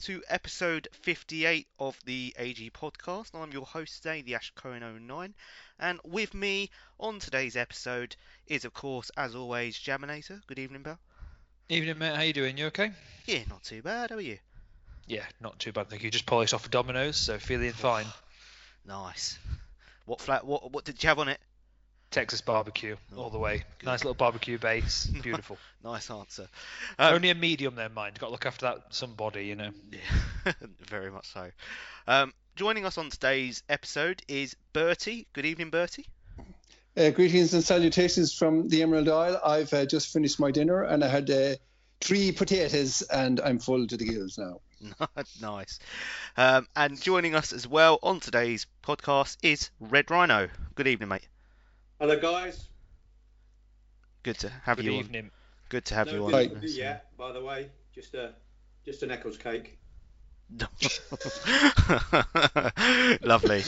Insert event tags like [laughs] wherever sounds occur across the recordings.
Welcome to episode 58 of the AG podcast. I'm your host today, the Ash Cohen 09, and with me on today's episode is, of course, as always, Jaminator. Good evening, Bill. Evening, mate. How you doing? You okay? Yeah, not too bad. How are you? Yeah, not too bad. Thank you. Just polished off a Domino's, so feeling fine. Nice. What flat? What what did you have on it? Texas barbecue all the way. Nice little barbecue base. [laughs] Beautiful. nice answer. Um, Only a medium there, mind. Got to look after that somebody, you know. Yeah, [laughs] very much so. Um, joining us on today's episode is Bertie. Good evening, Bertie. Uh, greetings and salutations from the Emerald Isle. I've uh, just finished my dinner and I had uh, three potatoes and I'm full to the gills now. [laughs] nice. Um, and joining us as well on today's podcast is Red Rhino. Good evening, mate. Hello, guys. Good to have Good you evening. on. Good to have no you on. didn't by the way. Just a just an Eccles cake. [laughs] Lovely.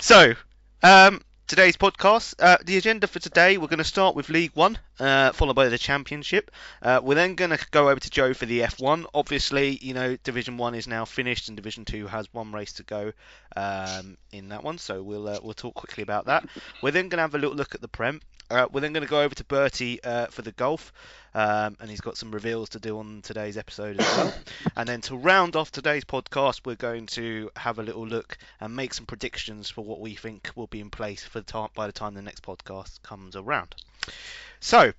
So, um, today's podcast, uh, the agenda for today, we're going to start with League One, uh, followed by the Championship. Uh, we're then going to go over to Joe for the F1. Obviously, you know, Division One is now finished, and Division Two has one race to go um, in that one. So we'll uh, we'll talk quickly about that. We're then going to have a little look at the Prem. Uh, we're then going to go over to Bertie uh, for the golf, um, and he's got some reveals to do on today's episode as well. [coughs] and then to round off today's podcast, we're going to have a little look and make some predictions for what we think will be in place for the time by the time the next podcast comes around. So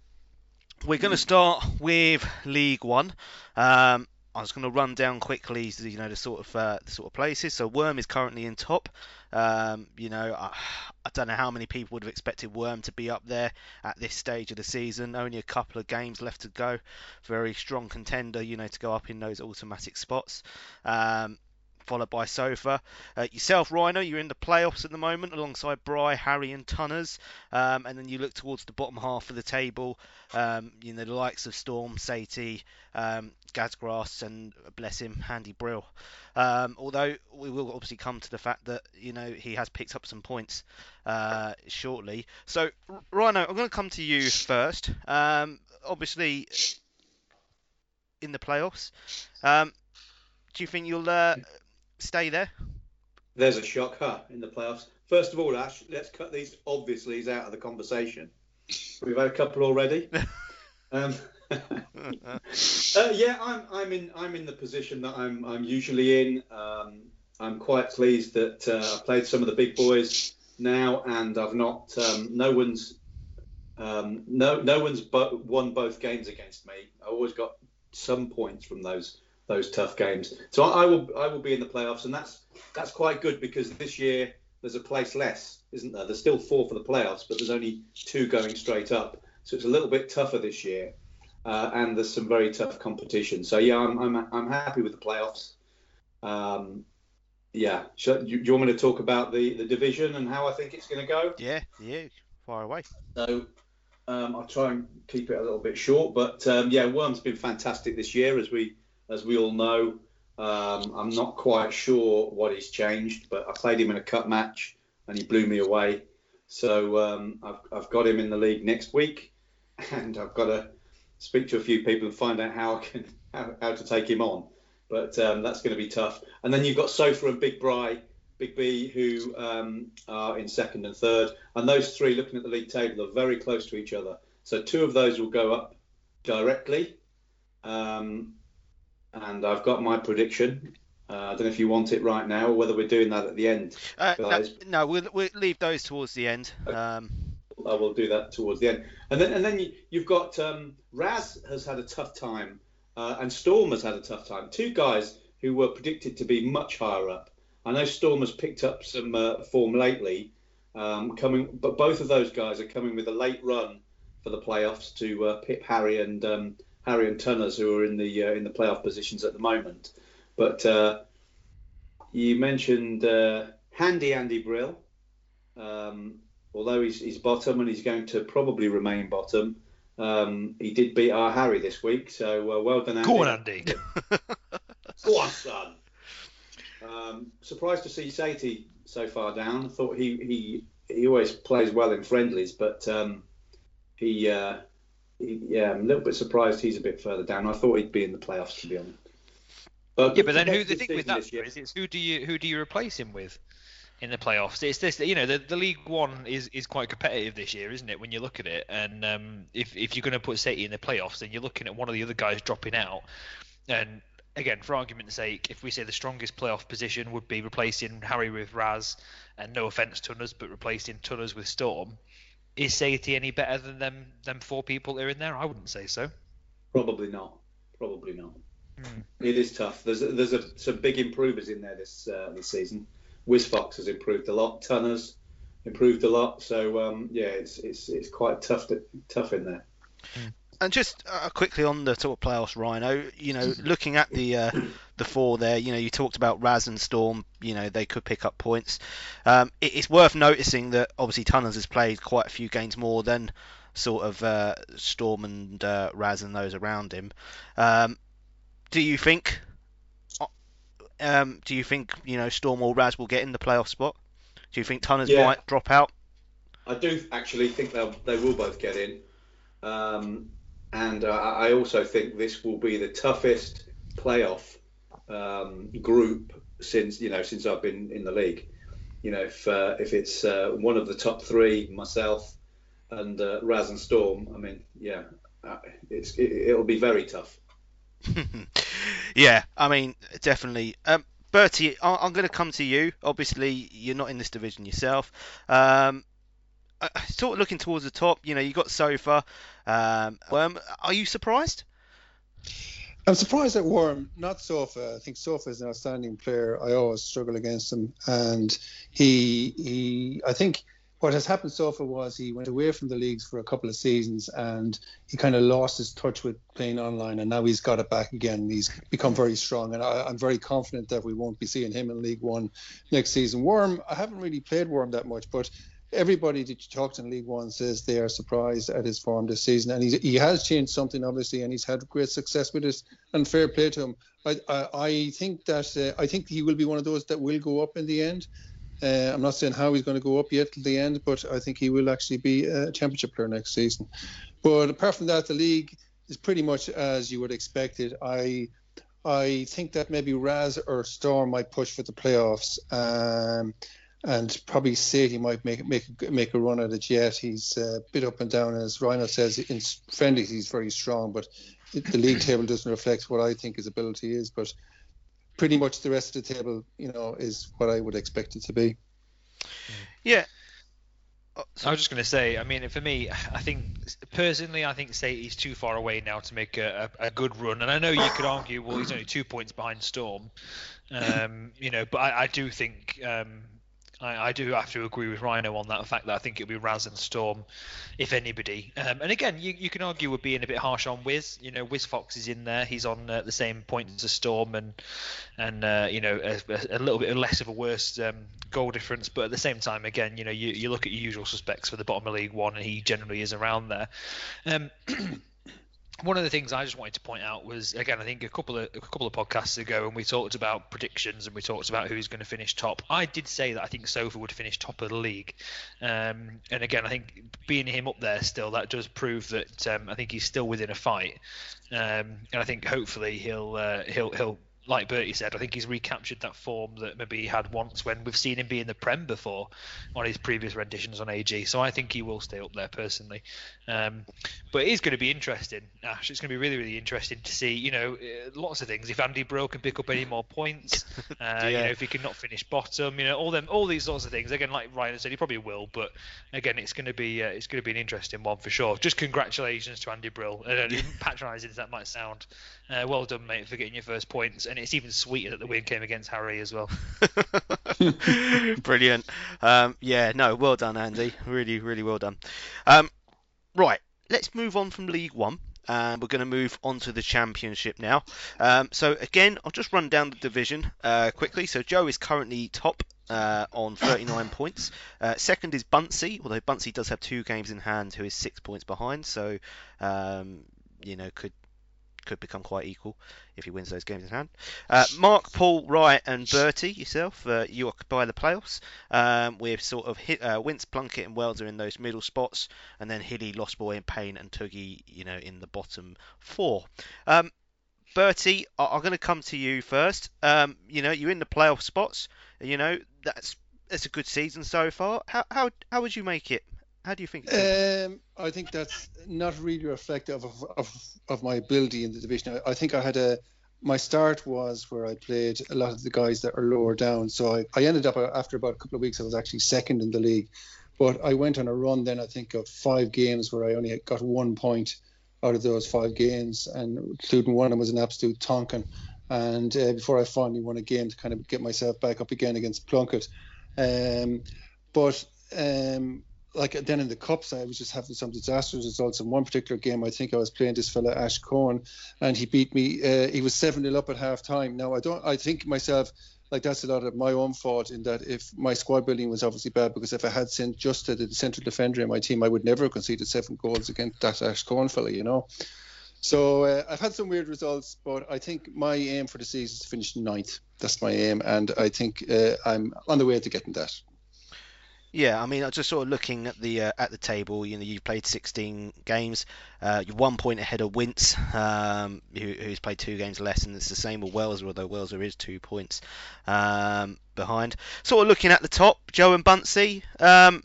we're going to start with League One. Um, I was going to run down quickly, you know, the sort of uh, the sort of places. So Worm is currently in top. Um, you know, I, [sighs] I don't know how many people would have expected Worm to be up there at this stage of the season. Only a couple of games left to go. Very strong contender, you know, to go up in those automatic spots. Um, followed by Sofa. Uh, yourself, Rhino, you're in the playoffs at the moment alongside Bry, Harry, and Tunners. Um, and then you look towards the bottom half of the table. Um, you know, the likes of Storm, Satie, um, Gazgrass, and bless him, Handy Brill. Um, although we will obviously come to the fact that you know he has picked up some points uh, shortly. So, Rhino, I'm going to come to you first. Um, obviously, in the playoffs, um, do you think you'll uh, stay there? There's a shocker in the playoffs. First of all, Ash, let's cut these obviously's out of the conversation. We've had a couple already. [laughs] uh, yeah, I'm, I'm in I'm in the position that I'm I'm usually in. Um, I'm quite pleased that uh, I've played some of the big boys now, and I've not. Um, no one's um, no no one's bo- won both games against me. I always got some points from those those tough games. So I, I will I will be in the playoffs, and that's that's quite good because this year there's a place less, isn't there? There's still four for the playoffs, but there's only two going straight up. So it's a little bit tougher this year, uh, and there's some very tough competition. So yeah, I'm I'm, I'm happy with the playoffs. Um, yeah, Shall, do, you, want me to talk about the, the division and how I think it's going to go? Yeah, yeah, far away. So um, I'll try and keep it a little bit short, but um, yeah, Worm's been fantastic this year, as we as we all know. Um, I'm not quite sure what he's changed, but I played him in a cup match and he blew me away. So um, I've, I've got him in the league next week, [laughs] and I've got to speak to a few people and find out how I can [laughs] how, how to take him on. But um, that's going to be tough. And then you've got Sofa and Big Bry, Big B, who um, are in second and third, and those three, looking at the league table, are very close to each other. So two of those will go up directly. Um, and I've got my prediction. Uh, I don't know if you want it right now or whether we're doing that at the end. Uh, no, no, we'll, we'll leave those towards the end. Okay. I will do that towards the end. And then and then you, you've got um, Raz has had a tough time, uh, and Storm has had a tough time. Two guys who were predicted to be much higher up. I know Storm has picked up some uh, form lately, um, coming, but both of those guys are coming with a late run for the playoffs to uh, pip Harry and um, Harry and Tunners, who are in the uh, in the playoff positions at the moment. But uh, you mentioned uh, Handy Andy Brill. Um, although he's, he's bottom and he's going to probably remain bottom, um, he did beat our Harry this week. So uh, well done, Andy. Go on, Andy. [laughs] Go on, son. Um, surprised to see Satie so far down. I thought he he, he always plays well in friendlies, but um, he, uh, he yeah, I'm a little bit surprised he's a bit further down. I thought he'd be in the playoffs to be honest. But Yeah, but then who the thing with season that this year- is, it's who do you who do you replace him with in the playoffs? It's this, you know, the, the League One is, is quite competitive this year, isn't it? When you look at it, and um, if if you're going to put City in the playoffs, then you're looking at one of the other guys dropping out. And again, for argument's sake, if we say the strongest playoff position would be replacing Harry with Raz, and no offense Tunners, but replacing Tunners with Storm, is City any better than them them four people that are in there? I wouldn't say so. Probably not. Probably not. Hmm. It is tough. There's there's a, some big improvers in there this uh, this season. Wiz Fox has improved a lot. Tunners improved a lot. So um, yeah, it's it's it's quite tough to, tough in there. And just uh, quickly on the sort of playoffs, Rhino. You know, looking at the uh, the four there, you know, you talked about Raz and Storm. You know, they could pick up points. Um, it, it's worth noticing that obviously Tunners has played quite a few games more than sort of uh, Storm and uh, Raz and those around him. Um, do you think? Um, do you think you know Storm or Raz will get in the playoff spot? Do you think Tunners Yeah. might drop out? I do actually think they'll they will both get in, um, and uh, I also think this will be the toughest playoff um, group since you know since I've been in the league. You know, if uh, if it's uh, one of the top three, myself and uh, Raz and Storm, I mean, yeah, uh, it's it, it'll be very tough. [laughs] yeah, I mean, definitely. Um, Bertie, I- I'm going to come to you. Obviously, you're not in this division yourself. Um, sort of looking towards the top, you know, you got Sofa. Um, um, are you surprised? I'm surprised at Worm, not Sofa. I think Sofa is an outstanding player. I always struggle against him, and he he. I think what has happened so far was he went away from the leagues for a couple of seasons, and he kind of lost his touch with playing online, and now he's got it back again. He's become very strong, and I, I'm very confident that we won't be seeing him in League One next season. Worm, I haven't really played Worm that much, but everybody that you talk to in League One says they are surprised at his form this season, and he has changed something obviously, and he's had great success with it. And fair play to him. I I, I think that uh, I think he will be one of those that will go up in the end. Uh, I'm not saying how he's going to go up yet till the end, but I think he will actually be a championship player next season. But apart from that, the league is pretty much as you would expect it. I I think that maybe Raz or Storm might push for the playoffs. Um, and probably Sadie might make make make a run at it yet. He's a bit up and down, as Rhino says. In friendlies, he's very strong, but the league table doesn't reflect what I think his ability is. But pretty much the rest of the table, you know, is what I would expect it to be. Yeah. Oh, I was just going to say, I mean, for me, I think personally, I think Sadie's too far away now to make a, a, a good run. And I know you could argue, well, he's only two points behind Storm, um, you know, but I, I do think um, I, I, do have to agree with Rhino on that fact that I think it'll be Raz and Storm, if anybody. Um, and again, you, you can argue we're being a bit harsh on Wiz. You know, Wiz Fox is in there; he's on uh, the same points as Storm, and and uh, you know a, a, little bit less of a worse um, goal difference. But at the same time, again, you know, you, you look at your usual suspects for the bottom of League One, and he generally is around there. Um, [clears throat] one of the things I just wanted to point out was again I think a couple of a couple of podcasts ago when we talked about predictions and we talked about who's going to finish top. I did say that I think Sofa would finish top of the league, um, and again I think being him up there still that does prove that um, I think he's still within a fight, um, and I think hopefully he'll uh, he'll he'll like Bertie said, I think he's recaptured that form that maybe he had once when we've seen him be in the Prem before on his previous renditions on AG. So I think he will stay up there personally. Um, but it is going to be interesting, Ash. It's going to be really, really interesting to see, you know, uh, lots of things. If Andy Brill can pick up any more points, [laughs] uh, yeah. you know, if he can not finish bottom, you know, all them, all these sorts of things. Again, like Ryan said, he probably will. But again, it's going to be, uh, it's going to be an interesting one for sure. Just congratulations to Andy Brill. Uh, [laughs] patronising as that might sound. Uh, well done, mate, for getting your first points. And it's even sweeter that the win came against Harry as well. [laughs] Brilliant. Um, yeah, no, well done, Andy. Really, really well done. Um, right, let's move on from League One. And we're going to move on to the Championship now. Um, so again, I'll just run down the division uh, quickly. So Joe is currently top uh, on 39 [laughs] points. Uh, second is Bunsey, although Bunsey does have two games in hand, who is six points behind. So um, you know could could become quite equal if he wins those games in hand. Uh, Mark, Paul, Wright, and Bertie, yourself, uh, you occupy the playoffs. Um, with sort of hit, uh, Wince, Plunkett, and Wells are in those middle spots, and then Hilly, Lost Boy, and Payne and Tuggy, you know, in the bottom four. Um, Bertie, I- I'm going to come to you first. Um, you know, you're in the playoff spots. You know, that's it's a good season so far. How how how would you make it? How do you think? Um, I think that's not really reflective of, of, of my ability in the division. I, I, think I had a my start was where I played a lot of the guys that are lower down. So I, I ended up uh, after about a couple of weeks, I was actually second in the league. But I went on a run then I think of five games where I only got one point out of those five games, and including one of them was an absolute tonkin. And uh, before I finally won a game to kind of get myself back up again against Plunkett. Um, but um, like then in the cups, I was just having some disastrous results. In one particular game, I think I was playing this fella Ash Cohen, and he beat me. Uh, he was seven 0 up at half time. Now I don't. I think myself like that's a lot of my own fault in that if my squad building was obviously bad because if I had sent just to the central defender in my team, I would never have conceded seven goals against that Ash Cohen fella, you know. So uh, I've had some weird results, but I think my aim for the season is to finish ninth. That's my aim, and I think uh, I'm on the way to getting that. Yeah, I mean, I just sort of looking at the uh, at the table. You know, you've played 16 games. Uh, you're one point ahead of Wince, um, who, who's played two games less, and it's the same with Welser, although Welser is two points um, behind. Sort of looking at the top, Joe and Buncey. Um,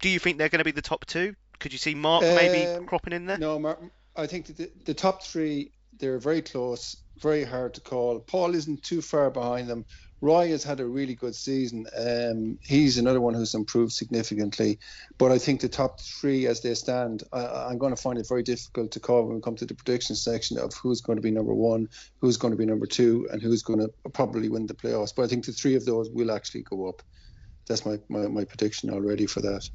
do you think they're going to be the top two? Could you see Mark maybe um, cropping in there? No, Mark, I think the, the top three they're very close, very hard to call. Paul isn't too far behind them. Roy has had a really good season. Um, he's another one who's improved significantly. But I think the top three, as they stand, I, am going to find it very difficult to call when we come to the prediction section of who's going to be number one, who's going to be number two, and who's going to probably win the playoffs. But I think the three of those will actually go up. That's my, my, my prediction already for that.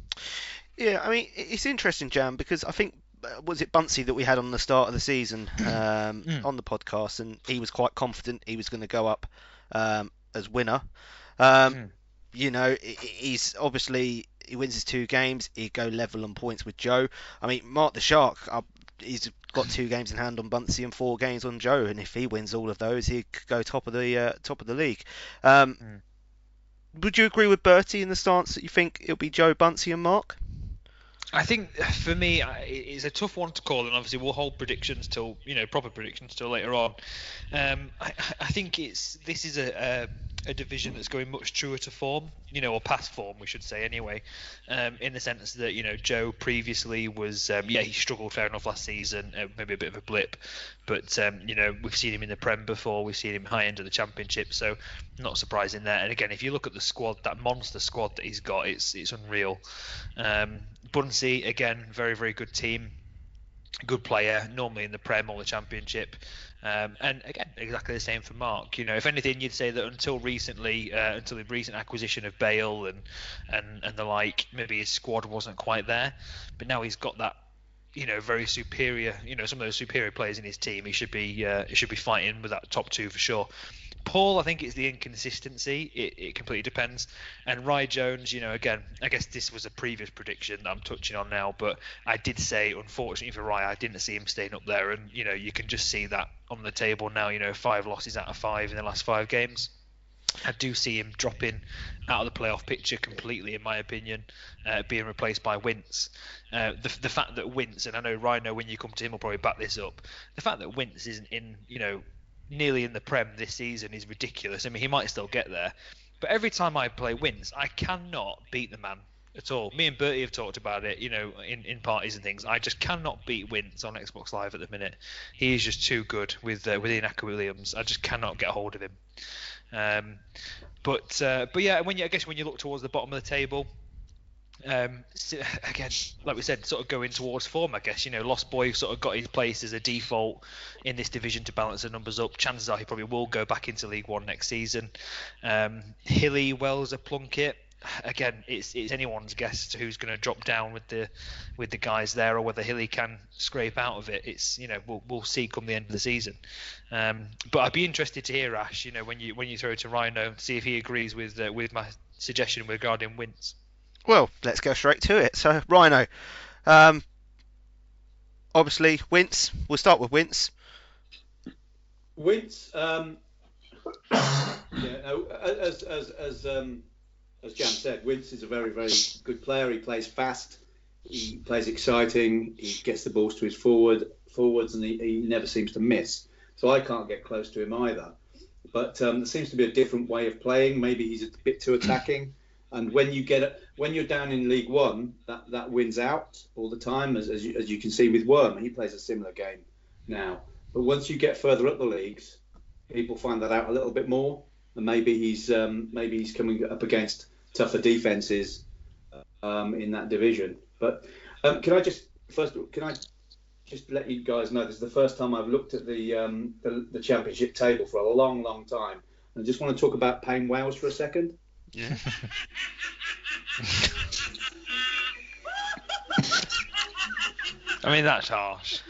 Yeah, I mean, it's interesting, Jam, because I think uh, was it Buncey that we had on the start of the season um, mm. on the podcast, and he was quite confident he was going to go up um, as winner. Um, mm. You know, he's obviously he wins his two games. He go level on points with Joe. I mean, Mark the Shark, uh, he's got two [laughs] games in hand on Buncey and four games on Joe, and if he wins all of those, he could go top of the uh, top of the league. Um, mm. Would you agree with Bertie in the stance that you think it'll be Joe, Buncey, and Mark? I think for me, it's a tough one to call, and obviously we'll hold predictions till you know proper predictions till later on. Um, I, I, think it's this is a, a a division that's going much truer to form, you know, or past form, we should say anyway, um, in the sense that you know Joe previously was, um, yeah, he struggled fair enough last season, uh, maybe a bit of a blip, but um, you know we've seen him in the Prem before, we've seen him high end of the Championship, so not surprising there. And again, if you look at the squad, that monster squad that he's got, it's it's unreal. Um, Buncey again, very very good team good player, normally in the Prem or the Championship. Um, and again, exactly the same for Mark. You know, if anything, you'd say that until recently, uh, until the recent acquisition of Bale and, and and the like, maybe his squad wasn't quite there. But now he's got that, you know, very superior. You know, some of those superior players in his team. He should be uh, he should be fighting with that top two for sure. Paul, I think it's the inconsistency. It, it completely depends. And Rye Jones, you know, again, I guess this was a previous prediction that I'm touching on now, but I did say, unfortunately for Rye, I didn't see him staying up there. And, you know, you can just see that on the table now, you know, five losses out of five in the last five games. I do see him dropping out of the playoff picture completely, in my opinion, uh, being replaced by Wince. Uh, the, the fact that Wince, and I know Rhino, when you come to him, will probably back this up. The fact that Wince isn't in, you know, nearly in the Prem this season is ridiculous. I mean, he might still get there, but every time I play Wince, I cannot beat the man at all. Me and Bertie have talked about it, you know, in, in parties and things. I just cannot beat Wince on Xbox Live at the minute. He is just too good with uh, with Ian Williams. I just cannot get hold of him. Um, but uh, but yeah, when you I guess when you look towards the bottom of the table, um, [laughs] again, like we said, sort of going towards form, I guess. You know, Lost Boy sort of got his place as a default in this division to balance the numbers up. Chances are he probably will go back into League One next season. Um, Hilly, Wells, a Plunkett. Again, it's it's anyone's guess to who's going to drop down with the with the guys there, or whether Hilly can scrape out of it. It's you know we'll we'll see come the end of the season. Um, but I'd be interested to hear Ash, you know, when you when you throw it to Rhino, see if he agrees with uh, with my suggestion regarding Wince. Well, let's go straight to it. So, Rhino, um, obviously, Wince. We'll start with Wince. Wince, um, yeah, as as as um, as Jam said, Wince is a very very good player. He plays fast. He plays exciting. He gets the balls to his forward forwards, and he, he never seems to miss. so I can't get close to him either. But um, there seems to be a different way of playing. Maybe he's a bit too attacking. And when you get when you're down in League One, that, that wins out all the time, as, as, you, as you can see with Worm. He plays a similar game now. But once you get further up the leagues, people find that out a little bit more, and maybe he's um, maybe he's coming up against tougher defenses um, in that division. But um, can I just first can I just let you guys know this is the first time I've looked at the, um, the, the championship table for a long, long time, and I just want to talk about Payne Wales for a second. Yeah. I mean, that's harsh.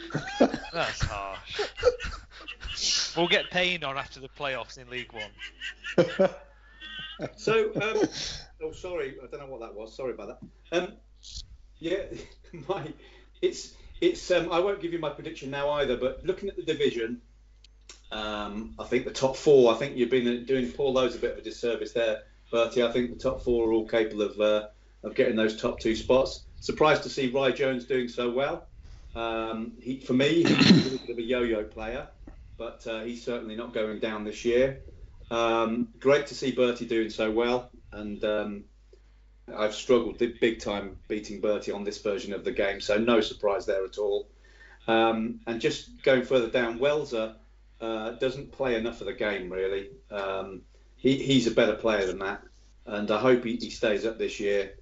That's harsh. We'll get Payne on after the playoffs in League One. so, um, oh, sorry, I don't know what that was. Sorry about that. Um, yeah, [laughs] my, it's it's. Um, I won't give you my prediction now either, but looking at the division, um, I think the top four. I think you've been doing Paul Lowe's a bit of a disservice there, Bertie. I think the top four are all capable of uh, of getting those top two spots. Surprised to see Rye Jones doing so well. Um, he, for me, he's a bit of a yo-yo player, but uh, he's certainly not going down this year. Um, great to see Bertie doing so well, and um, I've struggled big time beating Bertie on this version of the game, so no surprise there at all. Um, and just going further down, Welser uh, doesn't play enough of the game really. Um, he, he's a better player than that, and I hope he, he stays up this year.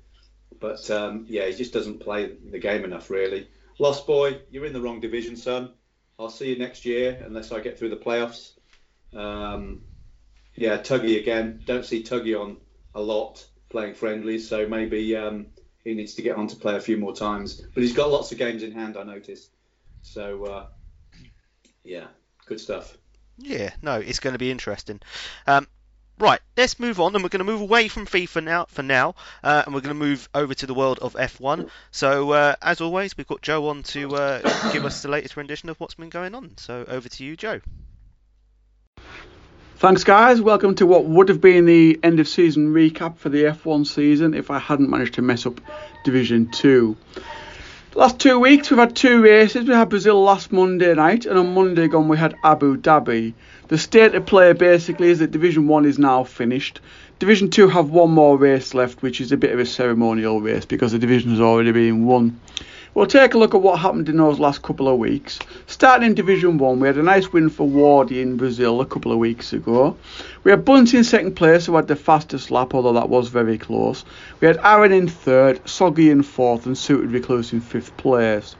But um, yeah, he just doesn't play the game enough really. Lost boy, you're in the wrong division, son. I'll see you next year unless I get through the playoffs. Um, yeah, Tuggy again. Don't see Tuggy on a lot playing friendlies, so maybe um, he needs to get on to play a few more times. But he's got lots of games in hand, I noticed. So uh, yeah, good stuff. Yeah, no, it's going to be interesting. Um, Right, let's move on, and we're going to move away from FIFA now for now, uh, and we're going to move over to the world of F1. So, uh, as always, we've got Joe on to uh, give us the latest rendition of what's been going on. So, over to you, Joe. Thanks, guys. Welcome to what would have been the end of season recap for the F1 season if I hadn't managed to mess up Division 2. Last two weeks, we've had two races. We had Brazil last Monday night, and on Monday gone, we had Abu Dhabi. The state of play basically is that Division 1 is now finished. Division 2 have one more race left, which is a bit of a ceremonial race because the division has already been won. We'll take a look at what happened in those last couple of weeks. Starting in Division 1, we had a nice win for Wardy in Brazil a couple of weeks ago. We had Bunty in second place, who had the fastest lap, although that was very close. We had Aaron in third, Soggy in fourth, and Suited Recluse in fifth place.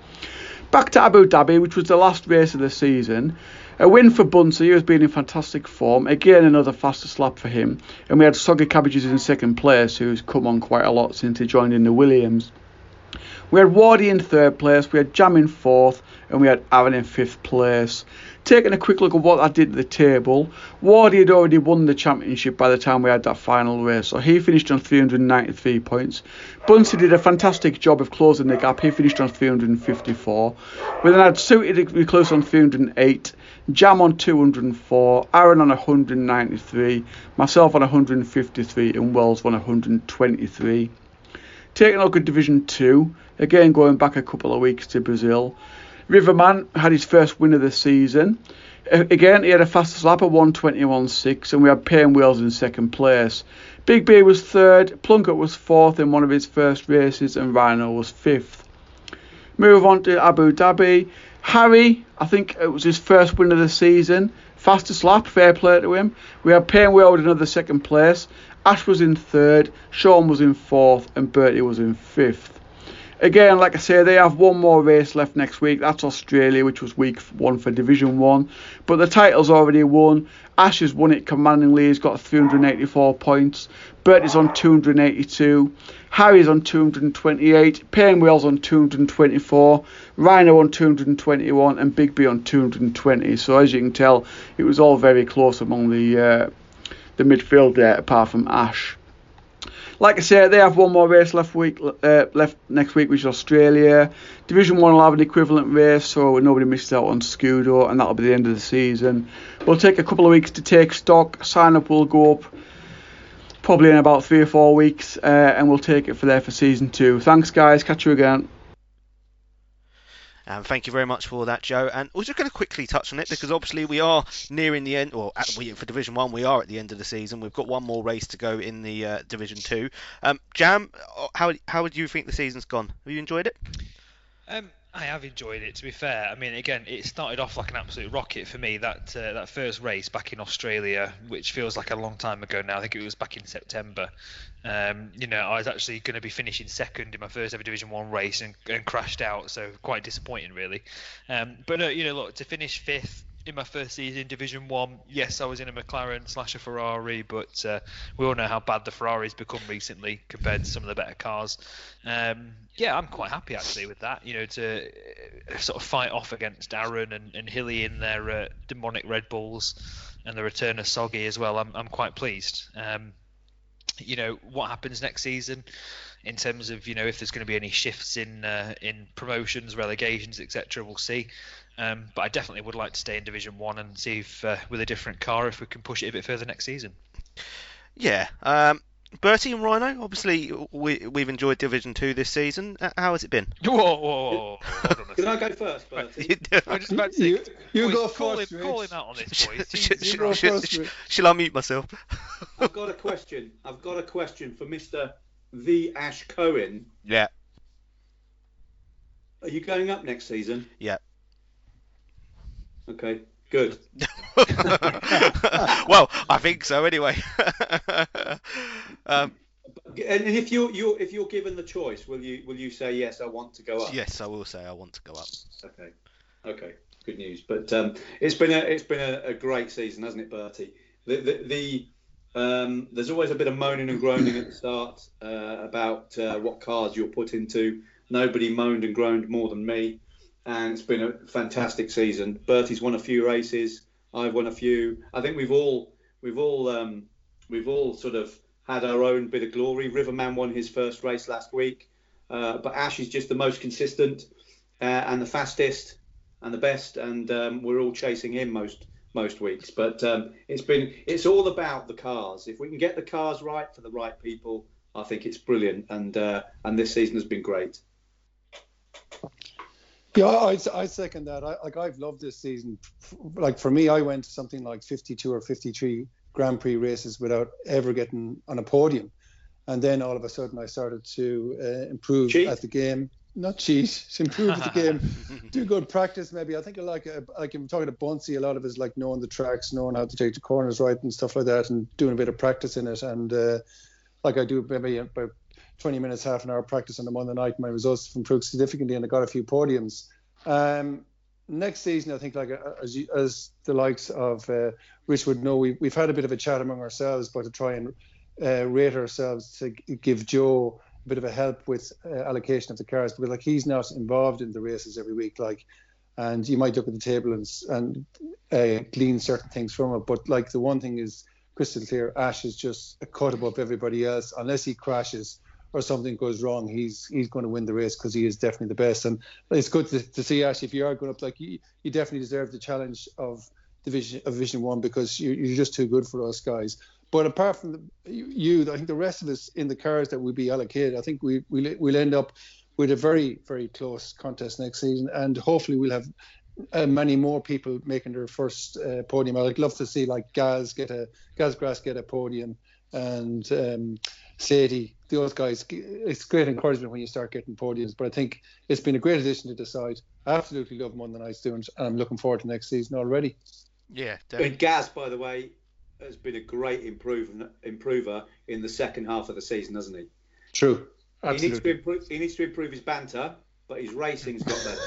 Back to Abu Dhabi, which was the last race of the season. A win for Bunty, who's been in fantastic form. Again, another fastest lap for him. And we had Soggy Cabbages in second place, who's come on quite a lot since he joined in the Williams. We had Wardy in third place, we had Jam in fourth, and we had Aaron in fifth place. Taking a quick look at what I did at the table, Wardy had already won the championship by the time we had that final race, so he finished on 393 points. Bunty did a fantastic job of closing the gap, he finished on 354. We then had Suited close on 308, Jam on 204, Aaron on 193, myself on 153, and Wells on 123. Taking a look at Division 2, again going back a couple of weeks to Brazil. Riverman had his first win of the season. Again, he had a fastest lap of 121.6, and we had Payne Wales in second place. Big B was third, Plunkett was fourth in one of his first races, and Rhino was fifth. Move on to Abu Dhabi. Harry, I think it was his first win of the season. Fastest lap, fair play to him. We had Payne Weld in another second place. Ash was in third, Sean was in fourth, and Bertie was in fifth. Again, like I say, they have one more race left next week. That's Australia, which was week one for Division 1. But the title's already won. Ash has won it commandingly. He's got 384 points. Bertie's on 282. Harry's on 228, Payne Wales on 224, Rhino on 221, and Big B on 220. So as you can tell, it was all very close among the uh, the midfield there, apart from Ash. Like I said, they have one more race left week uh, left next week, which is Australia. Division One will have an equivalent race, so nobody misses out on Scudo, and that'll be the end of the season. We'll take a couple of weeks to take stock. Sign up will go up probably in about three or four weeks, uh, and we'll take it for there for season two. Thanks, guys. Catch you again. Um, thank you very much for that, Joe. And we're just going to quickly touch on it because obviously we are nearing the end, or at, we, for Division One, we are at the end of the season. We've got one more race to go in the uh, Division Two. Um, Jam, uh, how how do you think the season's gone? Have you enjoyed it? Um, I have enjoyed it. To be fair, I mean, again, it started off like an absolute rocket for me. That uh, that first race back in Australia, which feels like a long time ago now. I think it was back in September. Um, you know, I was actually going to be finishing second in my first ever Division One race and, and crashed out. So quite disappointing, really. Um, but uh, you know, look to finish fifth in my first season in Division One, yes, I was in a McLaren slash a Ferrari, but uh, we all know how bad the Ferrari's become recently compared to some of the better cars. Um, yeah, I'm quite happy actually with that. You know, to uh, sort of fight off against Aaron and, and Hilly in their uh, demonic Red Bulls and the return of Soggy as well. I'm I'm quite pleased. Um, you know what happens next season in terms of you know if there's going to be any shifts in uh, in promotions, relegations, etc. We'll see. Um, but I definitely would like to stay in Division One and see if uh, with a different car if we can push it a bit further next season. Yeah. Um, Bertie and Rhino, obviously we we've enjoyed Division Two this season. How has it been? Whoa, whoa, whoa! whoa. Can I go first, Bertie? I just about to say, You, you boys, go call first, him, call him out on this, [laughs] Sh- boys. sh- He's- sh- sh- first, sh- Rich. Shall I mute myself? [laughs] I've got a question. I've got a question for Mr. The Ash Cohen. yeah. Are you going up next season? Yeah. Okay, good. [laughs] well, I think so anyway. [laughs] um, And if you you if you're given the choice, will you will you say yes? I want to go up. yes, I will say I want to go up. Okay. Okay. Good news. But um, it's been a it's been a, a great season, hasn't it, Bertie? The the, the um, there's always a bit of moaning and groaning at the start uh, about uh, what cars you're put into. Nobody moaned and groaned more than me, and it's been a fantastic season. Bertie's won a few races. I've won a few. I think we've all we've all um, we've all sort of had our own bit of glory. Riverman won his first race last week, uh, but Ash is just the most consistent uh, and the fastest and the best, and um, we're all chasing him most most weeks. But um, it's been it's all about the cars. If we can get the cars right for the right people, I think it's brilliant. And uh, and this season has been great. Yeah, I I second that. I, like I've loved this season. Like for me, I went to something like 52 or 53 Grand Prix races without ever getting on a podium, and then all of a sudden I started to uh, improve Cheat? at the game. Not cheat, [laughs] improve at the game. [laughs] Do good practice, maybe. I think I like uh, like I'm talking to Bunsey. A lot of it is like knowing the tracks, knowing how to take the corners right and stuff like that, and doing a bit of practice in it. And uh, like I do maybe about 20 minutes, half an hour practice on a Monday night. My results improved significantly, and I got a few podiums. Um, next season, I think, like uh, as, you, as the likes of uh, Rich would know, we, we've had a bit of a chat among ourselves, but to try and uh, rate ourselves to give Joe a bit of a help with uh, allocation of the cars, because like he's not involved in the races every week, like. And you might look at the table and, and uh, glean certain things from it, but like the one thing is crystal clear: Ash is just a cut above everybody else, unless he crashes or something goes wrong, he's he's going to win the race because he is definitely the best. And it's good to, to see Ash if you are going up, like you, you definitely deserve the challenge of division of Division One because you, you're just too good for us guys. But apart from the, you, I think the rest of us in the cars that will be allocated, I think we we'll, we'll end up with a very very close contest next season, and hopefully we'll have. Uh, many more people making their first uh, podium. I'd love to see like Gaz get a Gaz Grass get a podium and um, Sadie, those guys. It's great encouragement when you start getting podiums. But I think it's been a great addition to the side. I absolutely love Monday Night Students, and I'm looking forward to next season already. Yeah, definitely. And Gaz, by the way, has been a great improver improver in the second half of the season, hasn't he? True, He needs to absolutely. improve. He needs to improve his banter, but his racing's got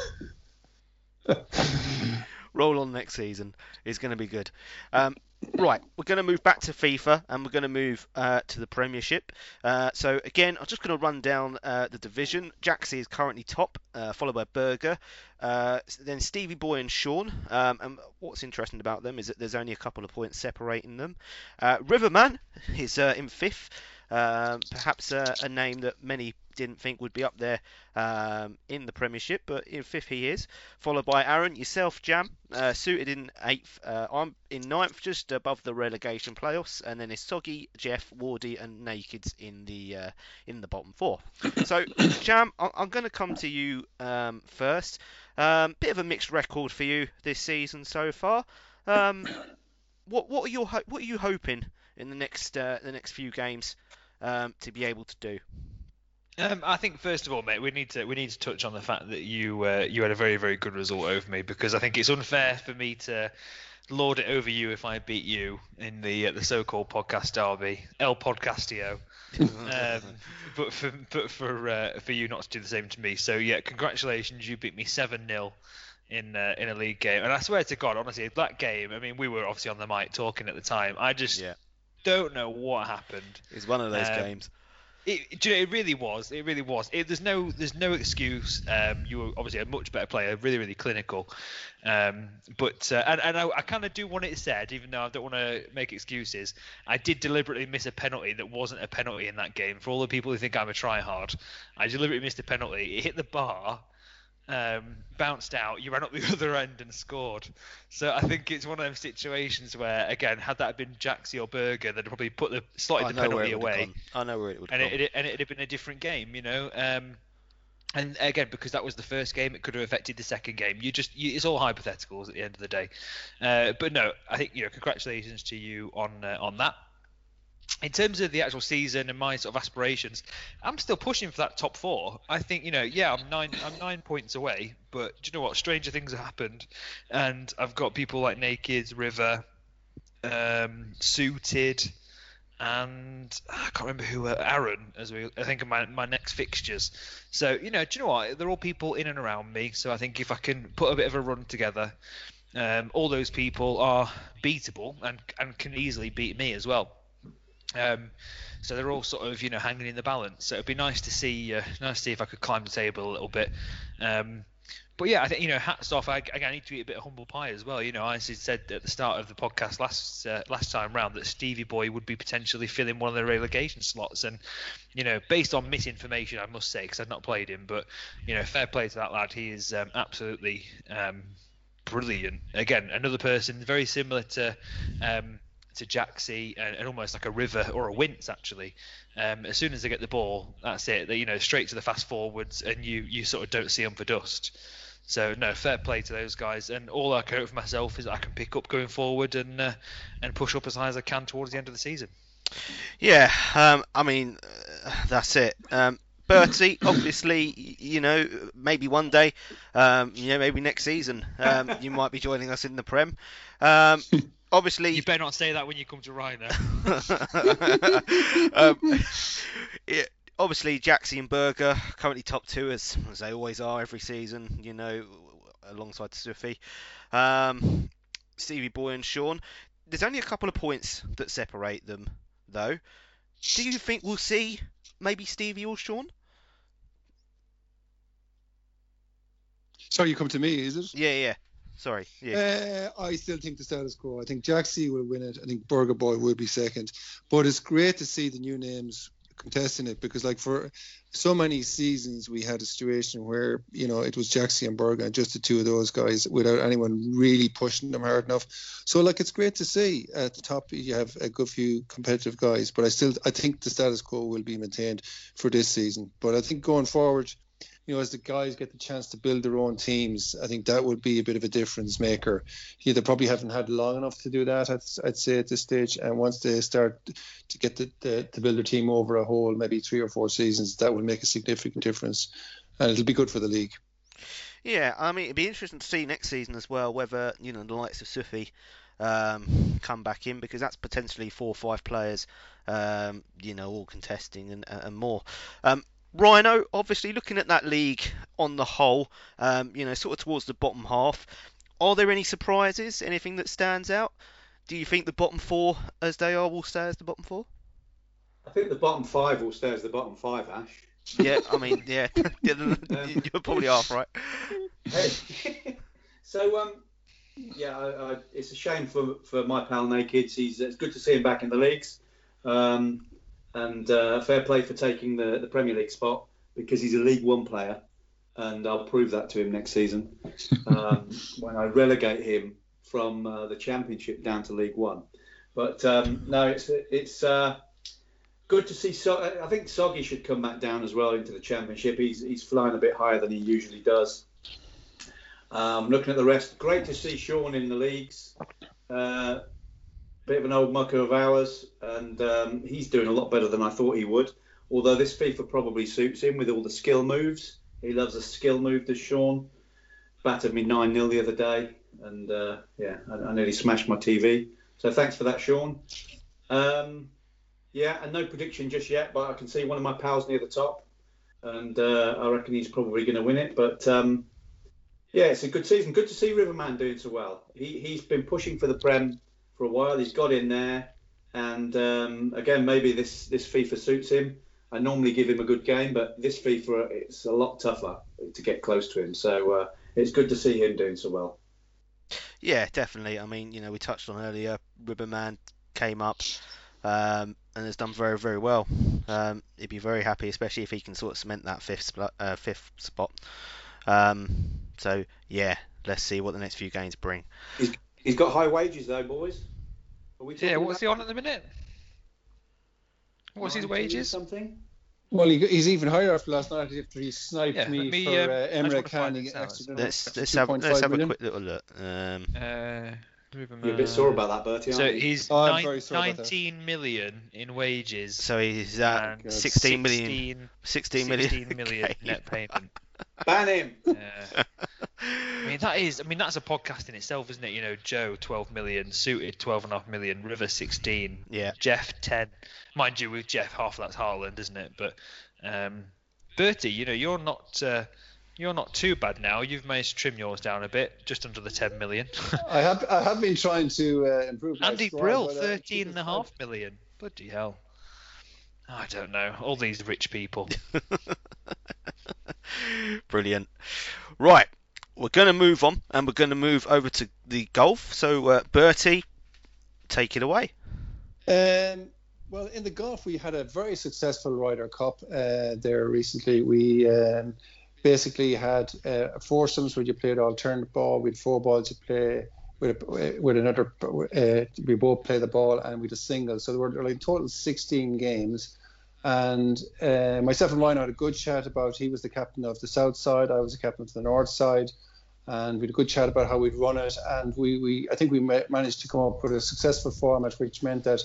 better. [laughs] roll on next season is going to be good. Um, right, we're going to move back to FIFA and we're going to move uh, to the Premiership. Uh, so again, I'm just going to run down uh, the division. Jaxie is currently top, uh, followed by Berger, uh, then Stevie Boy and Sean. Um, and what's interesting about them is that there's only a couple of points separating them. Uh, Riverman is in fifth. Um, perhaps a, a name that many didn't think would be up there um, in the Premiership, but in fifth he is. Followed by Aaron, yourself, Jam, uh, suited in eighth. Uh, I'm in ninth, just above the relegation playoffs, and then it's Soggy, Jeff, Wardy, and Nakeds in the uh, in the bottom four. So, [coughs] Jam, I- I'm going to come to you um, first. Um, bit of a mixed record for you this season so far. Um, [coughs] what what are your what are you hoping in the next uh, the next few games um, to be able to do? Um, I think first of all, mate, we need to we need to touch on the fact that you uh, you had a very very good result over me because I think it's unfair for me to lord it over you if I beat you in the uh, the so-called podcast derby, El Podcastio. [laughs] um, but for but for uh, for you not to do the same to me. So yeah, congratulations, you beat me seven 0 in uh, in a league game. And I swear to God, honestly, that game. I mean, we were obviously on the mic talking at the time. I just Yeah. Don't know what happened. It's one of those Um, games. It, you know, it really was. It really was. It, there's no, there's no excuse. Um, you were obviously a much better player, really, really clinical. Um, but uh, and, and I, I kind of do want it said, even though I don't want to make excuses. I did deliberately miss a penalty that wasn't a penalty in that game. For all the people who think I'm a tryhard, I deliberately missed a penalty. It hit the bar, um, bounced out. You ran up the [laughs] other end and scored. So I think it's one of those situations where, again, had that been Jaxie or Berger, they'd probably put the slotted I the penalty it would have away. I know where it would have and it, it and it'd have been a different game, you know. Um, and again, because that was the first game, it could have affected the second game. You just, you, it's all hypotheticals at the end of the day. Uh, but no, I think you know, congratulations to you on uh, on that. In terms of the actual season and my sort of aspirations, I'm still pushing for that top four. I think you know, yeah, I'm nine, I'm nine points away. But do you know what? Stranger things have happened, and I've got people like Naked, River, um, Suited, and I can't remember who uh, Aaron as we I think of my my next fixtures. So you know, do you know what? They're all people in and around me. So I think if I can put a bit of a run together, um, all those people are beatable and and can easily beat me as well. Um, so they're all sort of you know hanging in the balance. So it'd be nice to see uh, nice to see if I could climb the table a little bit. Um, but yeah, I think you know, hats off. I, I need to eat a bit of humble pie as well. You know, I said at the start of the podcast last uh, last time round that Stevie Boy would be potentially filling one of the relegation slots, and you know, based on misinformation, I must say, because I've not played him, but you know, fair play to that lad. He is um, absolutely um, brilliant. Again, another person very similar to. To Jaxie and, and almost like a river or a wince actually. Um, as soon as they get the ball, that's it. They, you know, straight to the fast forwards, and you you sort of don't see them for dust. So no, fair play to those guys. And all I can hope for myself is that I can pick up going forward and uh, and push up as high as I can towards the end of the season. Yeah, um, I mean, uh, that's it. Um, Bertie, obviously, you know, maybe one day, um, you know, maybe next season, um, you might be joining us in the Prem. Um, [laughs] obviously, You better not say that when you come to Rhino. [laughs] um, yeah, obviously, Jaxie and Berger currently top two as, as they always are every season. You know, alongside Sufi, um, Stevie Boy and Sean. There's only a couple of points that separate them, though. Do you think we'll see maybe Stevie or Sean? So you come to me, is it? Yeah, yeah. Sorry. Yeah. Uh, I still think the status quo. I think Jaxie will win it. I think Burger Boy will be second. But it's great to see the new names contesting it because, like, for so many seasons, we had a situation where, you know, it was Jaxie and Burger, and just the two of those guys without anyone really pushing them hard enough. So, like, it's great to see at the top you have a good few competitive guys. But I still, I think the status quo will be maintained for this season. But I think going forward, you know, as the guys get the chance to build their own teams, I think that would be a bit of a difference maker. Yeah, they probably haven't had long enough to do that, I'd, I'd say, at this stage. And once they start to get the, the, to build their team over a whole, maybe three or four seasons, that will make a significant difference. And it'll be good for the league. Yeah, I mean, it'd be interesting to see next season as well whether you know the likes of Sufi um, come back in because that's potentially four or five players, um, you know, all contesting and, and more. Um, Rhino, obviously looking at that league on the whole, um, you know, sort of towards the bottom half. Are there any surprises? Anything that stands out? Do you think the bottom four, as they are, will stay as the bottom four? I think the bottom five will stay as the bottom five, Ash. Yeah, I mean, [laughs] yeah, [laughs] [laughs] you're probably half right. Hey. so um, yeah, I, I, it's a shame for for my pal Naked. He's it's good to see him back in the leagues. Um, and uh, fair play for taking the, the Premier League spot because he's a League One player, and I'll prove that to him next season [laughs] um, when I relegate him from uh, the Championship down to League One. But um, no, it's it's uh, good to see. So- I think Soggy should come back down as well into the Championship. He's he's flying a bit higher than he usually does. Um, looking at the rest, great to see Sean in the leagues. Uh, bit of an old mucker of ours, and um, he's doing a lot better than I thought he would. Although this FIFA probably suits him with all the skill moves. He loves a skill move, does Sean. Battered me 9 0 the other day, and uh, yeah, I, I nearly smashed my TV. So thanks for that, Sean. Um, yeah, and no prediction just yet, but I can see one of my pals near the top, and uh, I reckon he's probably going to win it. But um, yeah, it's a good season. Good to see Riverman doing so well. He, he's been pushing for the Prem for a while. He's got in there, and um, again, maybe this this FIFA suits him. I normally give him a good game, but this FIFA it's a lot tougher to get close to him. So uh, it's good to see him doing so well. Yeah, definitely. I mean, you know, we touched on earlier. Riverman came up um, and has done very, very well. Um, he'd be very happy, especially if he can sort of cement that fifth spot. Uh, fifth spot. Um, so yeah, let's see what the next few games bring. He's, he's got high wages though, boys. Are we Yeah, talking what's he on at the minute? What's his wages? Something. Well, he, he's even higher after last night after he sniped Yeah, me, let me, for um, uh, Emre wanna find Can. this out. extra- Let's let's have let's have a quick little look. Um, Uh, You're a bit sore about that, Bertie. So aren't you? he's Oh, I'm nine- very sorry about that. 19 million in wages. so he's at and God. 16 million, 16 16 million, 16 million [laughs] net payment. ban him. I [laughs] mean that is I mean that's a podcast in itself, isn't it? You know, Joe 12 million, suited 12 and a half million, River 16, yeah, Jeff 10. Mind you, with Jeff half of that's Haaland, isn't it? But um, Bertie, you know, you're not uh, you're not too bad now. You've managed to trim yours down a bit, just under the 10 million. [laughs] I have I have been trying to uh, improve Andy squad, Brill, but, uh, 13 and a half million. Bloody hell. I don't know. All these rich people. [laughs] brilliant. Right, we're going to move on, and we're going to move over to the golf. So uh, Bertie, take it away. Um, well, in the golf, we had a very successful Ryder Cup uh, there recently. We um, basically had uh, foursomes where you played alternate ball. Had four balls you play with a, with another. Uh, we both play the ball and we a single. So there were like total 16 games. And uh, myself and Ryan had a good chat about. He was the captain of the south side. I was the captain of the north side and we had a good chat about how we'd run it. And we, we I think we ma- managed to come up with a successful format, which meant that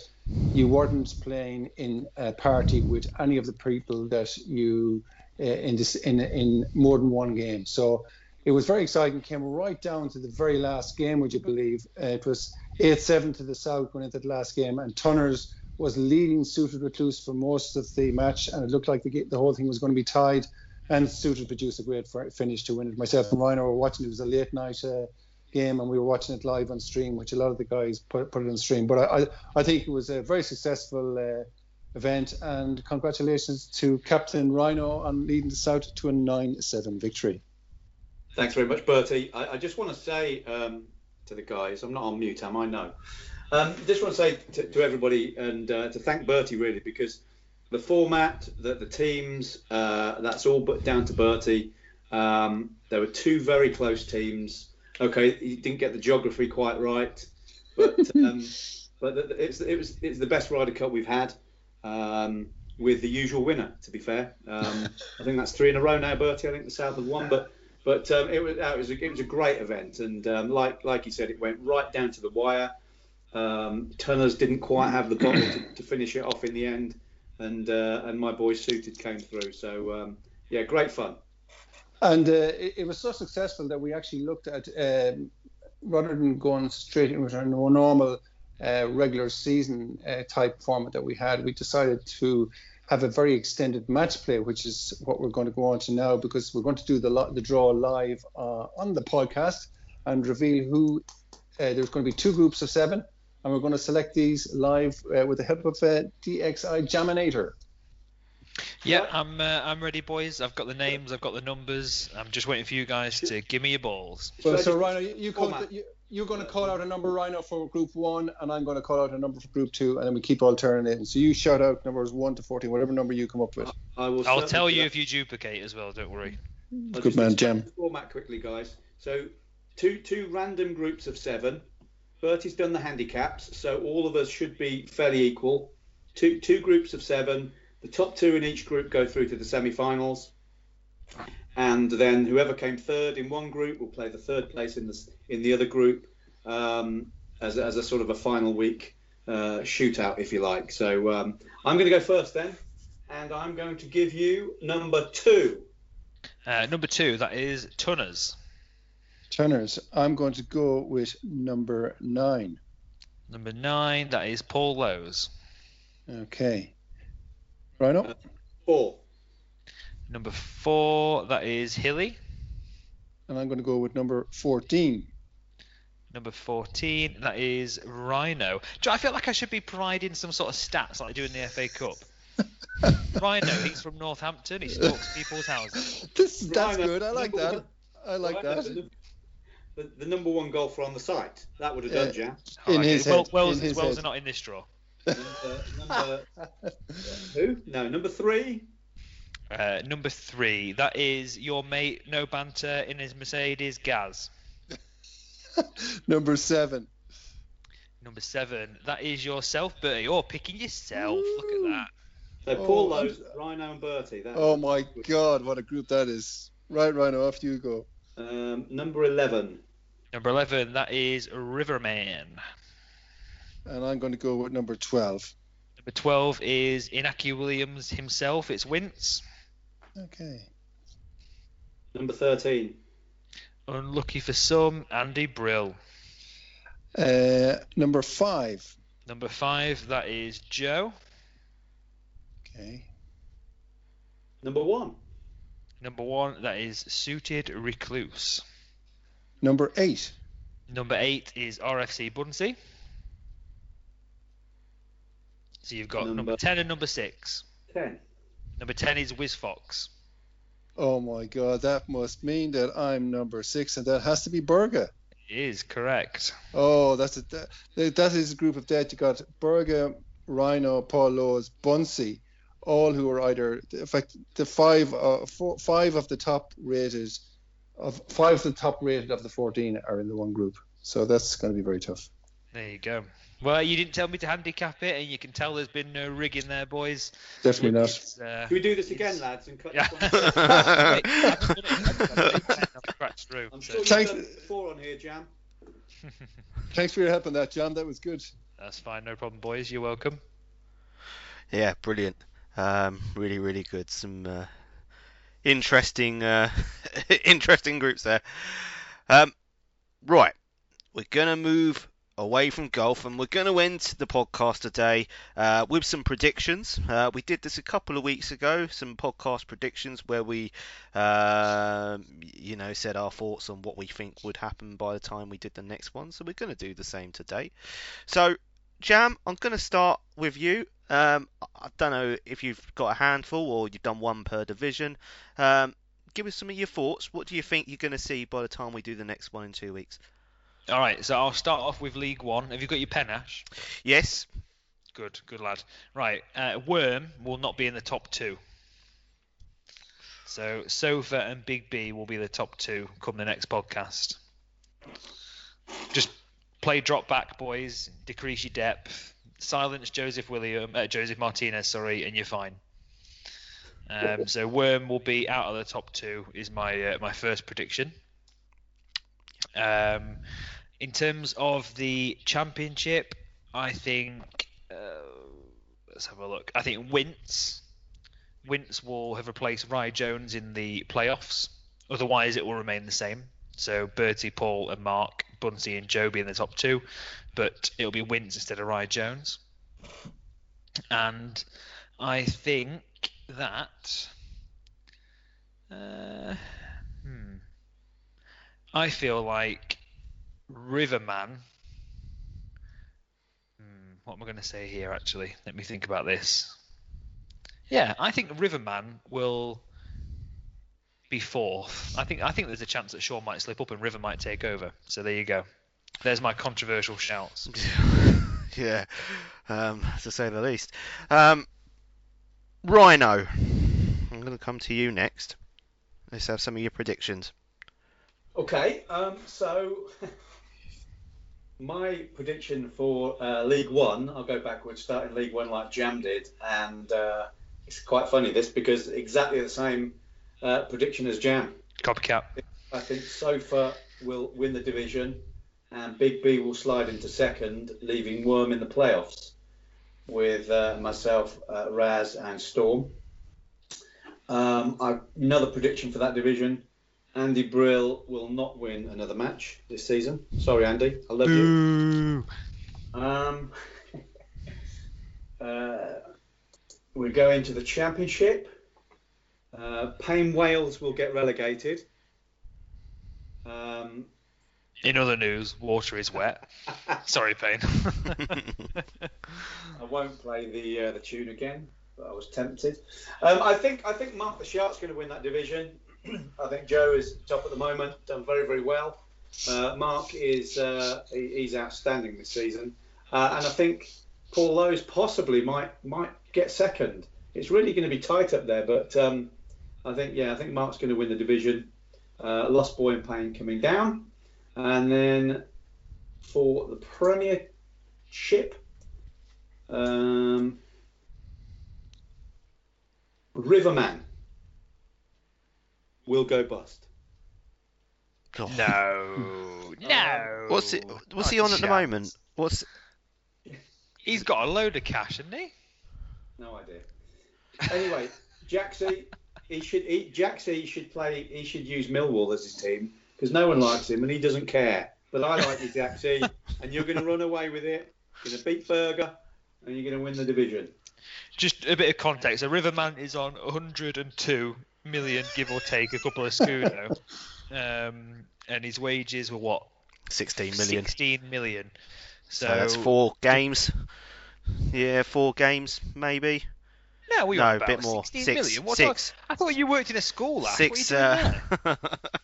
you weren't playing in a party with any of the people that you uh, in this in in more than one game. So it was very exciting. Came right down to the very last game, would you believe? Uh, it was eight seven to the south going into the last game, and Tunners was leading suited recluse for most of the match, and it looked like the, the whole thing was going to be tied and Suited produced a great fi- finish to win it. Myself and Ryan were watching. It was a late night uh, game, and we were watching it live on stream, which a lot of the guys put, put it on stream. But I, I, I think it was a very successful uh, event, and congratulations to Captain Rhino on leading the South to a 9-7 victory. Thanks very much, Bertie. I, I just want to say um, to the guys, I'm not on mute, am I? No. Um, just want to say to, to everybody and uh, to thank Bertie really because the format, the, the teams, uh, that's all but down to Bertie. Um, there were two very close teams. Okay, he didn't get the geography quite right, but [laughs] um, but it's it was it's the best Ryder Cup we've had. Um, with the usual winner, to be fair, um, [laughs] I think that's three in a row now, Bertie. I think the South have won, but but um, it was it was a, it was a great event, and um, like like you said, it went right down to the wire. Um, Tunners didn't quite have the bottle to, to finish it off in the end, and uh, and my boy suited came through. So um, yeah, great fun. And uh, it, it was so successful that we actually looked at, um, rather than going straight into our normal uh, regular season uh, type format that we had, we decided to have a very extended match play, which is what we're going to go on to now because we're going to do the, the draw live uh, on the podcast and reveal who. Uh, there's going to be two groups of seven, and we're going to select these live uh, with the help of uh, DXI Jaminator. Yeah, I'm uh, I'm ready, boys. I've got the names, I've got the numbers. I'm just waiting for you guys to give me your balls. Well, so Rhino, you, you the, you're going to call out a number, Rhino, for Group One, and I'm going to call out a number for Group Two, and then we keep alternating. So you shout out numbers one to fourteen, whatever number you come up with. I will. I'll tell you that. if you duplicate as well. Don't worry. I'll Good man, explain Jam. the Format quickly, guys. So two two random groups of seven. Bertie's done the handicaps, so all of us should be fairly equal. Two two groups of seven. The top two in each group go through to the semi-finals, and then whoever came third in one group will play the third place in the in the other group um, as as a sort of a final week uh, shootout, if you like. So um, I'm going to go first then, and I'm going to give you number two. Uh, number two, that is Tunners. Turners, I'm going to go with number nine. Number nine, that is Paul Lowe's. Okay. Rhino, Four. Number four, that is Hilly. and I'm going to go with number 14. Number 14, that is Rhino. Do you I feel like I should be providing some sort of stats like I do in the FA Cup. [laughs] Rhino, he's from Northampton. He stalks people's houses. This, that's Rhino, good. I like that. I like Rhino, that. The, the, the number one golfer on the site. That would have Yeah. done, Jam. In Alright, his well, Wells, in his Wells head. are not in this draw. [laughs] Number, number who? No, number three. Uh, number three, that is your mate, no banter in his Mercedes, Gaz. [laughs] number seven. Number seven, that is yourself, Bertie. You're picking yourself. Look at that. So Oh, Paul I'm- Rhino, and Bertie. That, Oh my God, what a group that is. Right, Rhino, off you go. Um, number eleven. Number 11, that is Riverman. And I'm going to go with number 12. Number 12 is Inaki Williams himself. It's Wince. Okay. Number thirteen. Unlucky for some, Andy Brill. Uh, number five. Number five, that is Joe. Okay. Number one. Number one, that is Suited Recluse. Number eight. Number eight is RFC Bunsey. So you've got number, Number- 10 and number six. Ten. Number 10 is Wiz Fox. Oh my God, that must mean that I'm number six, and that has to be Berga. Is correct. Oh, that's a, that, that is a group of dead. You got Berga, Rhino, Paul Lowe's, Bunsey, all who are either in fact the five uh, four, five of the top rated of five of the top rated of the 14 are in the one group. So that's going to be very tough. There you go. Well, you didn't tell me to handicap it, and you can tell there's been no rigging there, boys. Definitely not. Uh, Can we do this again, lads? And cut Yeah. this one? Wait, I haven't done it. I haven't done it. I've cracked through. I'm so- sure you've Thanks. done before on here, Jam. [laughs] Thanks for your help on that, John. That was good. That's fine, no problem, boys. You're welcome. Yeah, brilliant. Um, really, really good. Some uh, interesting, uh, [laughs] interesting groups there. Um, right, we're gonna move away from golf, and we're gonna end the podcast today uh, with some predictions. Uh, we did this a couple of weeks ago, some podcast predictions where we, um, you know, said our thoughts on what we think would happen by the time we did the next one. So we're gonna do the same today. So, Jam, I'm gonna start with you. Um, I- I don't know if you've got a handful or you've done one per division. Um, give us some of your thoughts. What do you think you're going to see by the time we do the next one in two weeks? All right, so I'll start off with League One. Have you got your pen, Ash? Yes. Good, good lad. Right, uh, Worm will not be in the top two. So Sofa and Big B will be the top two come the next podcast. Just play drop back, boys. Decrease your depth. Silence Joseph William, uh, Joseph Martinez, sorry, and you're fine. Um, so Worm will be out of the top two. Is my uh, my first prediction. Um, in terms of the championship, I think uh, let's have a look. I think Wince Wince will have replaced Rye Jones in the playoffs. Otherwise, it will remain the same. So Bertie, Paul, and Mark, Bunsey, and Joby in the top two, but it'll be Wince instead of Rye Jones. And I think that. Uh, hmm. I feel like Riverman. Hmm, what am I going to say here? Actually, let me think about this. Yeah, I think Riverman will be fourth. I think I think there's a chance that Shaw might slip up and River might take over. So there you go. There's my controversial shouts. [laughs] yeah, um, to say the least. Um, Rhino, I'm going to come to you next. Let's have some of your predictions. Okay, um, so [laughs] my prediction for uh, League One, I'll go backwards, starting League One like Jam did, and uh, it's quite funny this because exactly the same uh, prediction is Jam. Copycat. I think Sofa will win the division, and Big B will slide into second, leaving Worm in the playoffs with uh, myself, uh, Raz, and Storm. Um, I, another prediction for that division. Andy Brill will not win another match this season. Sorry, Andy. I love you. Um, [laughs] uh, we go into the championship. Uh, Payne Wales will get relegated. Um, In other news, water is wet. [laughs] Sorry, Payne. [laughs] I won't play the uh, the tune again, but I was tempted. Um, I think I think Mark the Shark's going to win that division. [clears throat] I think Joe is top at the moment, done very very well. Uh, Mark is uh, he, he's outstanding this season, uh, and I think Paul Lowe's possibly might might get second. It's really going to be tight up there, but um, I think yeah, I think Mark's going to win the division. Uh, Lost Boy and Payne coming down, and then for the Premiership, um, Riverman will go bust. God. no, [laughs] no. What's it? What's Not he on at the moment? What's? He's got a load of cash, hasn't he? No idea. Anyway, Jaxie, he should he, Jaxie should play. He should use Millwall as his team because no one likes him and he doesn't care. But I like you, Jaxie, [laughs] and you're going to run away with it. You're going to beat Berger, and you're going to win the division. Just a bit of context. A Riverman is on 102 million, give or take a couple of scudo, [laughs] um, and his wages were what? 16 million. 16 million. So, So that's four games. Yeah, four games maybe. No, we No, were a about bit more. 16 Six- million. What six. I thought you worked in a school. Lad. Six. What are you doing Uh,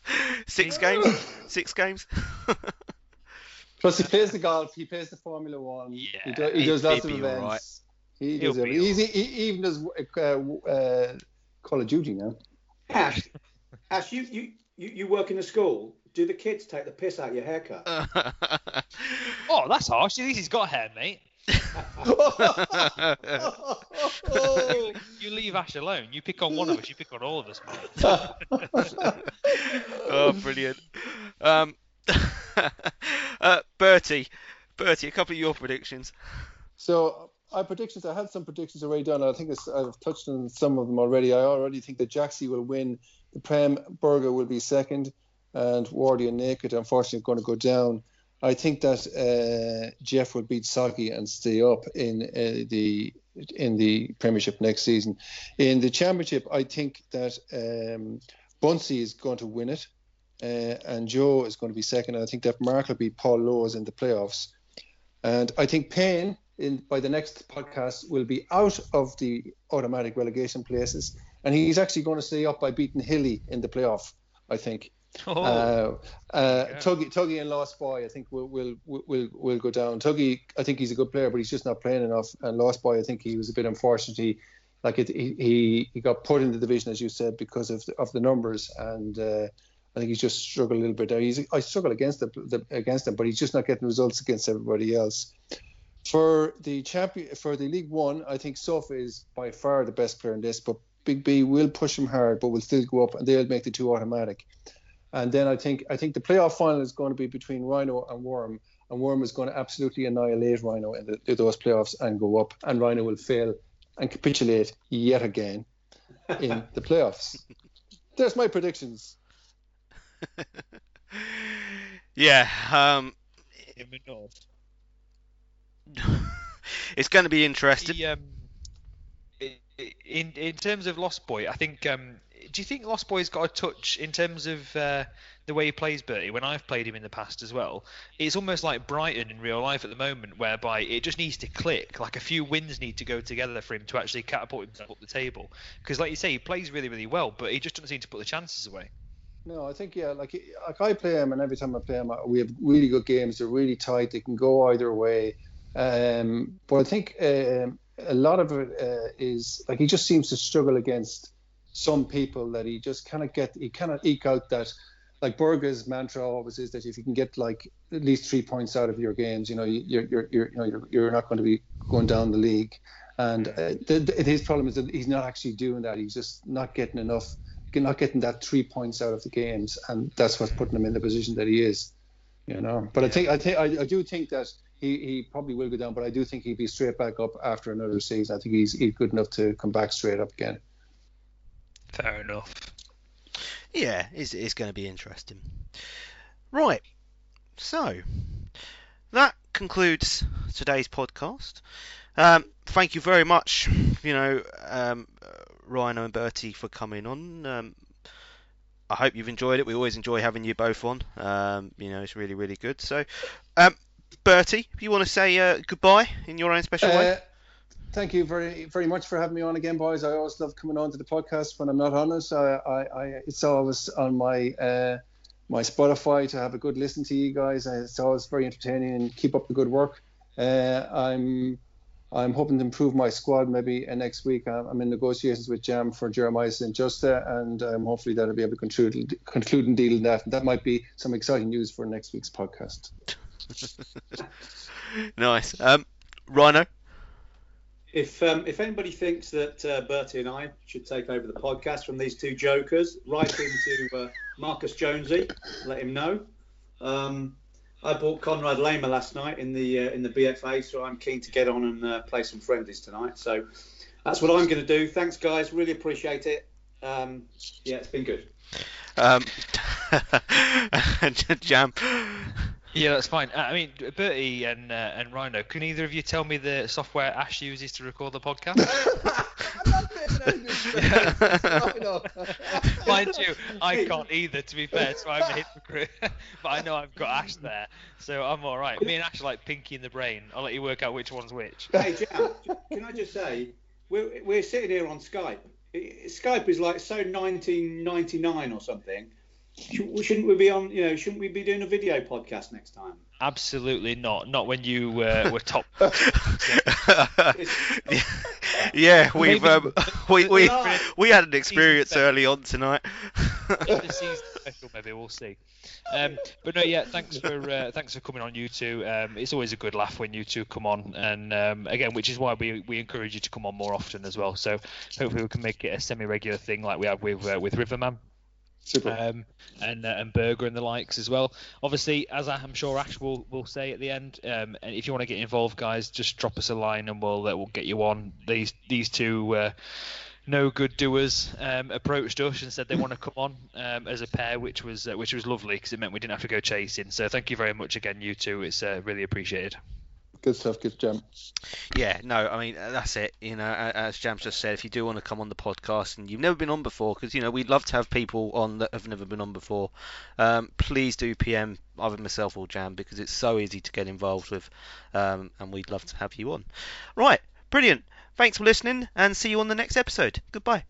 [laughs] six games. Six games. [laughs] Plus, he [laughs] plays the golf. He plays the Formula One. he, Yeah, do, he he- does lots of events. alright. He does be everything. He's, he, he even does uh, uh, Call of Duty now. Ash, Ash, you, you you you work in a school. Do the kids take the piss out of your haircut? Oh, that's harsh. At least he's got hair, mate. You leave Ash alone. You pick on one of us. You pick on all of us, mate. [laughs] oh, brilliant. Um, [laughs] uh, Bertie, Bertie, a couple of your predictions. So I predictions. I had some predictions already done. I think I've touched on some of them already. I already think that Jaxie will win. The Prem Burger will be second, and Wardy and Naked unfortunately going to go down. I think that uh, Jeff will beat Saki and stay up in uh, the in the Premiership next season. In the Championship, I think that um, Bunsey is going to win it, uh, and Joe is going to be second. I think that Mark will beat Paul Lowe's in the playoffs. And I think Payne, in by the next podcast, will be out of the automatic relegation places, and he's actually going to stay up by beating Hilly in the playoff. I think. [laughs] Oh, Uh, uh, Yeah. Tuggy, Tuggy and Lost Boy, I think will will will will go down. Tuggy, I think he's a good player, but he's just not playing enough. And Lost Boy, I think he was a bit unfortunate. He, like it, he, he got put in the division as you said because of the, of the numbers, and uh, I think he's just struggled a little bit there. He's I struggle against the, the against him, but he's just not getting results against everybody else. For the champion, for the League One, I think Sofa is by far the best player in this, but Big B will push him hard, but will still go up, and they'll make the two automatic. And then I think I think the playoff final is going to be between Rhino and Worm, and Worm is going to absolutely annihilate Rhino in, the, in those playoffs and go up, and Rhino will fail and capitulate yet again in [laughs] the playoffs. There's my predictions. [laughs] Yeah, um, in the north. [laughs] it's going to be interesting. The, um, i- i- in in terms of Lost Boy, I think. Um, do you think Lost Boy's got a touch in terms of uh, the way he plays Bertie? When I've played him in the past as well, it's almost like Brighton in real life at the moment, whereby it just needs to click. Like a few wins need to go together for him to actually catapult himself up the table. Because, like you say, he plays really, really well, but he just doesn't seem to put the chances away. No, I think yeah, like like I play him, and every time I play him, we have really good games. They're really tight. They can go either way. Um, but I think um, a lot of it uh, is like he just seems to struggle against some people that he just cannot get he cannot eke out that like Berge's mantra always is that if you can get like at least three points out of your games, you know you're you're, you're you know you're, you're not going to be going down the league. And uh, the, the, his problem is that he's not actually doing that. He's just not getting enough, not getting that three points out of the games, and that's what's putting him in the position that he is. You know, but I think I think I, I do think that he, he probably will go down, but I do think he'll be straight back up after another season. I think he's, he's good enough to come back straight up again. Fair enough. Yeah, it's, it's going to be interesting. Right, so that concludes today's podcast. Um, thank you very much, you know, um, Rhino and Bertie for coming on. Um, I hope you've enjoyed it. We always enjoy having you both on. Um, you know, it's really, really good. So, um, Bertie, if you want to say uh, goodbye in your own special uh, way. Thank you very, very much for having me on again, boys. I always love coming on to the podcast when I'm not on it. I, I, I it's always on my uh, my Spotify to have a good listen to you guys. It's always very entertaining and keep up the good work. Uh, I'm I'm hoping to improve my squad maybe uh, next week. I'm in negotiations with Jam for Jeremiah St. Juste, and um, hopefully that'll be able to conclude, conclude and deal in that. And that might be some exciting news for next week's podcast. [laughs] nice. Um, Rhino? If um, if anybody thinks that uh, Bertie and I should take over the podcast from these two jokers, write into uh, Marcus Jonesy, let him know. Um, I bought Konrad Laimer last night in the uh, in the BFA, so I'm keen to get on and uh, play some friendlies tonight. So that's what I'm going to do. Thanks, guys. Really appreciate it. Um, yeah, it's been good. Um, [laughs] Jam. Yeah, that's fine. Uh, I mean, Bertie and uh, and Rhino, can either of you tell me the software Ash uses to record the podcast? [laughs] [laughs] Mind you, I can't either, to be fair, so I'm a hypocrite. [laughs] but I know I've got Ash there, so I'm all right. Me and Ash are like pinky in the brain. I'll let you work out which one's which. Hey, Jam, can I just say, we're, we're sitting here on Skype. Skype is like so 1999 or something Shouldn't we be on? You know, shouldn't we be doing a video podcast next time? Absolutely not. Not when you uh, [laughs] were top. [laughs] [laughs] yeah, we've um, we we we had an experience early on tonight. special, maybe we'll see. Um, but no, yeah, thanks for uh, thanks for coming on, you two. Um, it's always a good laugh when you two come on, and um, again, which is why we, we encourage you to come on more often as well. So hopefully we can make it a semi-regular thing like we have with uh, with Riverman. Super. Um, and uh, and Burger and the likes as well. Obviously, as I'm sure Ash will, will say at the end, um, and if you want to get involved, guys, just drop us a line and we'll uh, we'll get you on. These these two uh, no good doers um, approached us and said they want to come on um, as a pair, which was uh, which was lovely because it meant we didn't have to go chasing. So thank you very much again, you two. It's uh, really appreciated good stuff, good Jam. Yeah, no, I mean that's it. You know, as Jam just said, if you do want to come on the podcast and you've never been on before, because you know we'd love to have people on that have never been on before, um, please do PM either myself or Jam because it's so easy to get involved with, um, and we'd love to have you on. Right, brilliant. Thanks for listening, and see you on the next episode. Goodbye.